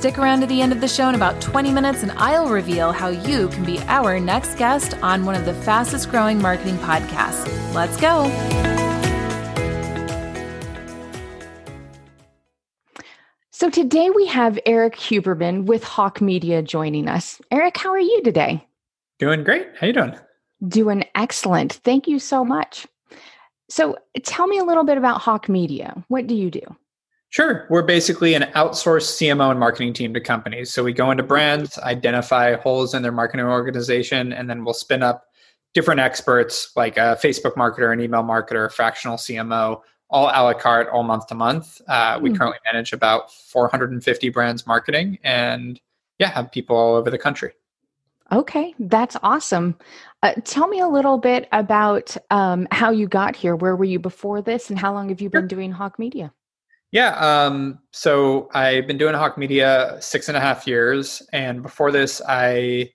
Stick around to the end of the show in about 20 minutes, and I'll reveal how you can be our next guest on one of the fastest growing marketing podcasts. Let's go. So today we have Erik Huberman with Hawke Media joining us. Erik, how are you today? Doing great. How you doing? Doing excellent. Thank you so much. So tell me a little bit about Hawke Media. What do you do? Sure. We're basically an outsourced CMO and marketing team to companies. So we go into brands, identify holes in their marketing organization, and then we'll spin up different experts like a Facebook marketer, an email marketer, a fractional CMO, all a la carte, all month to month. Uh, we mm. currently manage about 450 brands marketing and yeah, have people all over the country. Okay, that's awesome. Uh, tell me a little bit about um, how you got here. Where were you before this, and how long have you been doing Hawke Media? Yeah. Um, so I've been doing Hawke Media six and a half years. And before this, I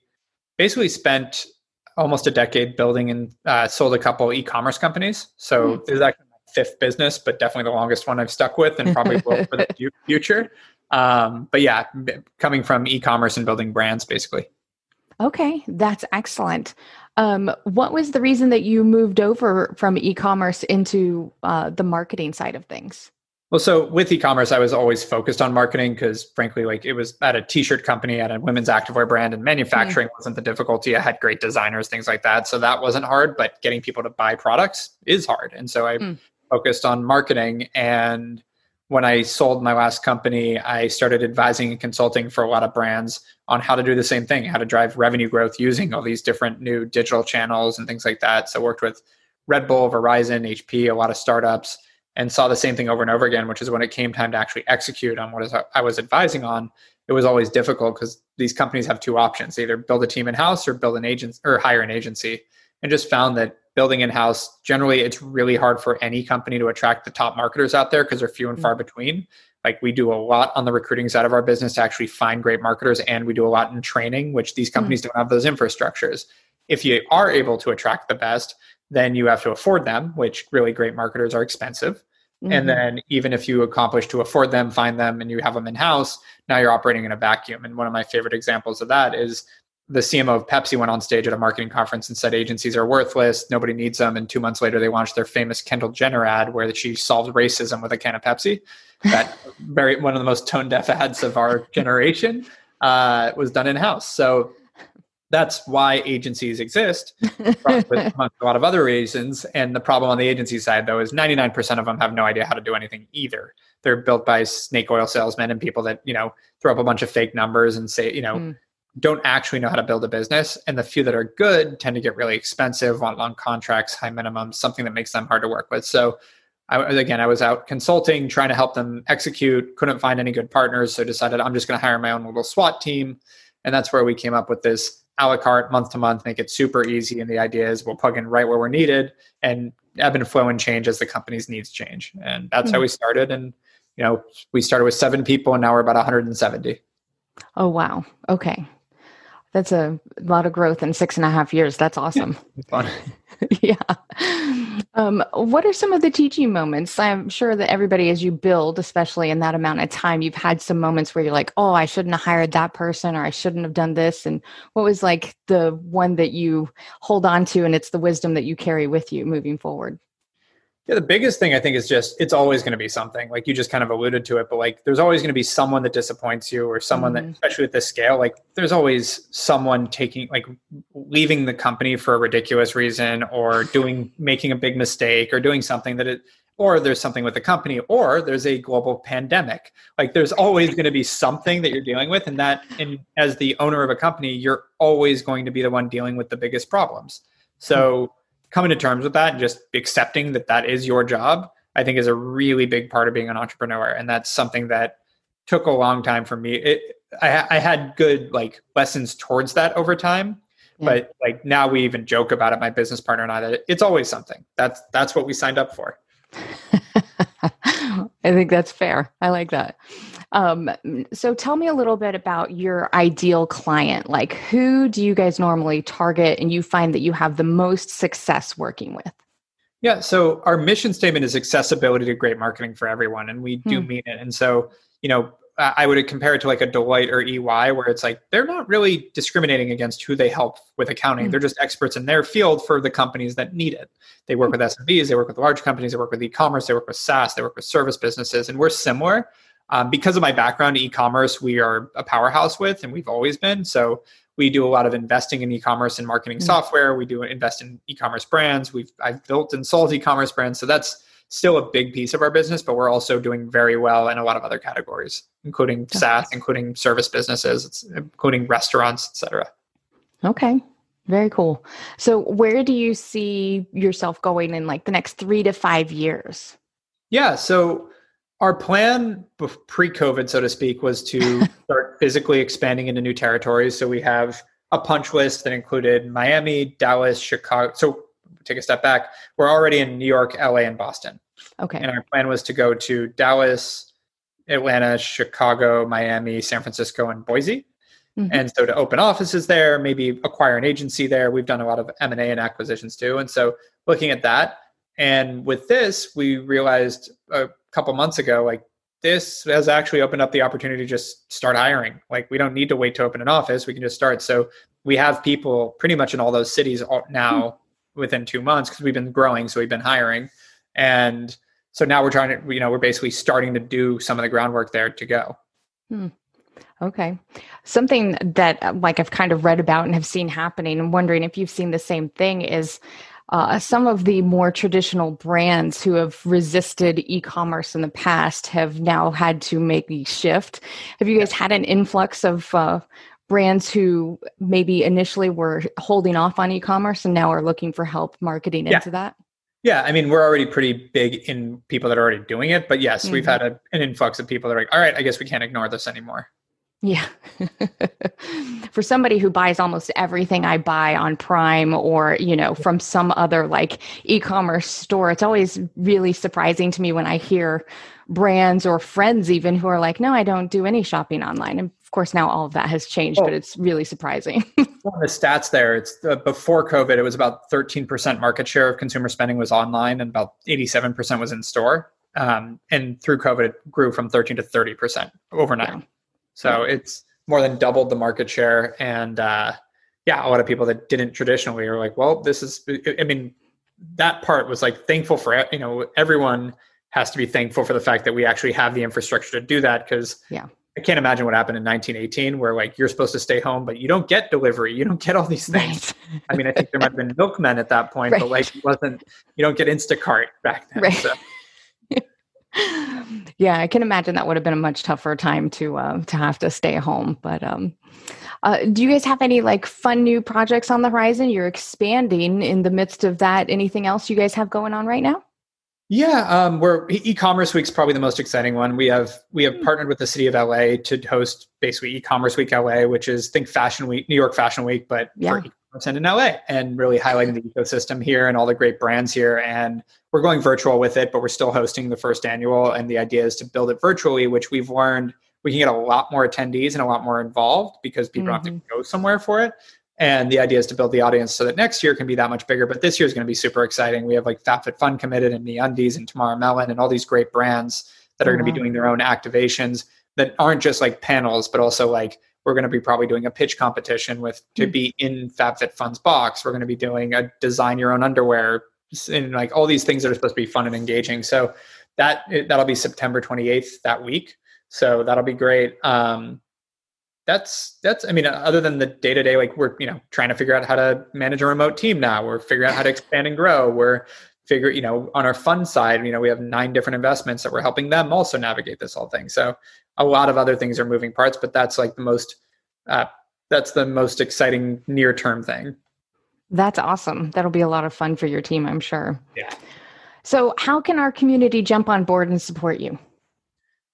basically spent almost a decade building and uh, sold a couple e commerce companies. So mm. this is actually my fifth business, but definitely the longest one I've stuck with and probably will for the future. Um, but yeah, coming from e commerce and building brands basically. Okay, that's excellent. Um, what was the reason that you moved over from e commerce into uh, the marketing side of things? Well, so with e-commerce, I was always focused on marketing because, frankly, like it was at a t-shirt company, at a women's activewear brand, and manufacturing mm. wasn't the difficulty. I had great designers, things like that, so that wasn't hard. But getting people to buy products is hard, and so I mm. focused on marketing. And when I sold my last company, I started advising and consulting for a lot of brands on how to do the same thing, how to drive revenue growth using all these different new digital channels and things like that. So worked with Red Bull, Verizon, HP, a lot of startups and saw the same thing over and over again, which is when it came time to actually execute on what I was advising on, it was always difficult because these companies have two options: either build a team in house or build an agent or hire an agency. And just found that building in house generally it's really hard for any company to attract the top marketers out there because they're few and far mm-hmm. between. Like we do a lot on the recruiting side of our business to actually find great marketers, and we do a lot in training, which these companies mm-hmm. don't have those infrastructures. If you are able to attract the best, then you have to afford them, which really great marketers are expensive. Mm-hmm. And then even if you accomplish to afford them, find them, and you have them in house, now you're operating in a vacuum. And one of my favorite examples of that is the CMO of Pepsi went on stage at a marketing conference and said agencies are worthless, nobody needs them. And two months later, they launched their famous Kendall Jenner ad where she solved racism with a can of Pepsi. That very one of the most tone deaf ads of our generation uh, was done in house. So that's why agencies exist with a lot of other reasons. And the problem on the agency side though is 99% of them have no idea how to do anything either. They're built by snake oil salesmen and people that you know throw up a bunch of fake numbers and say you know mm. don't actually know how to build a business. And the few that are good tend to get really expensive want long contracts high minimums something that makes them hard to work with. So I, again i was out consulting trying to help them execute couldn't find any good partners so decided i'm just going to hire my own little swat team and that's where we came up with this a la carte month to month, make it super easy. And the idea is we'll plug in right where we're needed and ebb and flow and change as the company's needs change. And that's mm-hmm. how hmm. we started. And, you know, we started with seven people and now we're about 170. Oh, wow. Okay. That's a lot of growth in six and a half years. That's awesome. fun. yeah. Um, what are some of the teaching moments? I'm sure that everybody, as you build, especially in that amount of time, you've had some moments where you're like, oh, I shouldn't have hired that person or I shouldn't have done this. And what was like the one that you hold on to and it's the wisdom that you carry with you moving forward? Yeah, the biggest thing I think is just it's always going to be something. Like you just kind of alluded to it, but like there's always going to be someone that disappoints you or someone mm-hmm. that especially at this scale, like there's always someone taking like leaving the company for a ridiculous reason or doing making a big mistake or doing something that it or there's something with the company or there's a global pandemic. Like there's always going to be something that you're dealing with and that and as the owner of a company, you're always going to be the one dealing with the biggest problems. So coming to terms with that and just accepting that that is your job i think is a really big part of being an entrepreneur and that's something that took a long time for me it, I, I had good like lessons towards that over time Yeah. But like now we even joke about it, my business partner and I, that it's always something. That's that's what we signed up for. I think that's fair. I like that. Um, so tell me a little bit about your ideal client. Like, who do you guys normally target and you find that you have the most success working with? Yeah, so our mission statement is accessibility to great marketing for everyone, and we do hmm. mean it. And so, you know, I would compare it to like a Deloitte or EY, where it's like they're not really discriminating against who they help with accounting. Mm. They're just experts in their field for the companies that need it. They work mm. with SMBs, they work with large companies, they work with e-commerce, they work with SaaS, they work with service businesses, and we're similar. Um, because of my background in e-commerce, we are a powerhouse with, and we've always been. So we do a lot of investing in e-commerce and marketing mm. software. We do invest in e-commerce brands. We've I've built and sold e-commerce brands, so that's still a big piece of our business, but we're also doing very well in a lot of other categories, including. SaaS, including service businesses, including restaurants, etc. Okay. Very cool. So where do you see yourself going in like the next three to five years? Yeah. So our plan pre-COVID, so to speak, was to start physically expanding into new territories. So we have a punch list that included Miami, Dallas, Chicago. So take a step back, we're already in New York, LA, and Boston. Okay. And our plan was to go to Dallas, Atlanta, Chicago, Miami, San Francisco, and Boise. Mm-hmm. And so to open offices there, maybe acquire an agency there. We've done a lot of M&A and acquisitions too. And so looking at that, and with this, we realized a couple months ago, like this has actually opened up the opportunity to just start hiring. Like we don't need to wait to open an office; we can just start. So we have people pretty much in all those cities now mm-hmm within two months because we've been growing, so we've been hiring, and so now we're trying to, you know, we're basically starting to do some of the groundwork there to go. Hmm. Okay. Something that, uh, like, I've kind of read about and have seen happening, and wondering if you've seen the same thing is uh, some of the more traditional brands who have resisted e-commerce in the past have now had to make the shift. Have you guys had an influx of uh, brands who maybe initially were holding off on e-commerce and now are looking for help marketing yeah. into that? Yeah, I mean, we're already pretty big in people that are already doing it, but yes, mm-hmm. we've had a, an influx of people that are like, all right, I guess we can't ignore this anymore. Yeah. For somebody who buys almost everything I buy on Prime or, you know, from some other like e-commerce store, it's always really surprising to me when I hear brands or friends even who are like, "No, I don't do any shopping online." And of course, now all of that has changed, oh. but it's really surprising. One of the stats there, it's the, before COVID, it was about 13% market share of consumer spending was online and about 87% was in store. Um, and through COVID, it grew from 13 to 30% overnight. Yeah. So yeah. it's more than doubled the market share. And uh, yeah, a lot of people that didn't traditionally are like, well, this is, I mean, that part was like thankful for, you know, everyone has to be thankful for the fact that we actually have the infrastructure to do that because yeah I can't imagine what happened in 1918 where like you're supposed to stay home, but you don't get delivery. You don't get all these things. Right. I mean, I think there might have been milkmen at that point, right. but like it wasn't, you don't get Instacart back then. Right. So. yeah, I can imagine that would have been a much tougher time to, uh, to have to stay home. But, um, uh, do you guys have any like fun new projects on the horizon? You're expanding in the midst of that. Anything else you guys have going on right now? Yeah, um, we're e-commerce week's probably the most exciting one. We have we have hmm. partnered with the city of LA to host basically e-commerce week LA, which is think Fashion Week, New York Fashion Week, but yeah. for e-commerce and in LA, and really highlighting the ecosystem here and all the great brands here. And we're going virtual with it, but we're still hosting the first annual. And the idea is to build it virtually, which we've learned we can get a lot more attendees and a lot more involved because people mm-hmm. don't have to mm-hmm. go somewhere for it. And the idea is to build the audience so that next year can be that much bigger. But this year is going to be super exciting. We have like FabFitFun committed and MeUndies and Tamara Mellon and all these great brands that are going to be mm-hmm. doing their own activations that aren't just like panels, but also like we're going to be probably doing a pitch competition with to mm-hmm. be in FabFitFun's box. We're going to be doing a design your own underwear and like all these things that are supposed to be fun and engaging. So that that'll be September 28th that week. So that'll be great. Um, that's that's i mean other than the day to day like we're you know trying to figure out how to manage a remote team now. We're figuring out how to expand and grow. We're figure you know on our fund side you know we have nine different investments that we're helping them also navigate this whole thing. So a lot of other things are moving parts but that's like the most uh, that's the most exciting near term thing. That's awesome. That'll be a lot of fun for your team i'm sure. Yeah. So how can our community jump on board and support you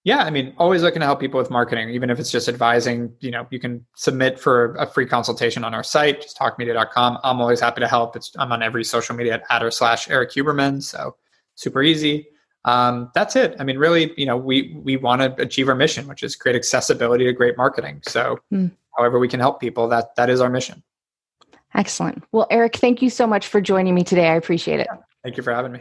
Yeah, I mean, always looking to help people with marketing, even if it's just advising. You know, you can submit for a free consultation on our site, just hawkemedia.com. I'm always happy to help. It's I'm on every social media at adder slash Erik Huberman, so super easy. Um, that's it. I mean, really, you know, we we want to achieve our mission, which is create accessibility to great marketing. So, mm. however we can help people, that that is our mission. Excellent. Well, Erik, thank you so much for joining me today. I appreciate it. Thank you for having me.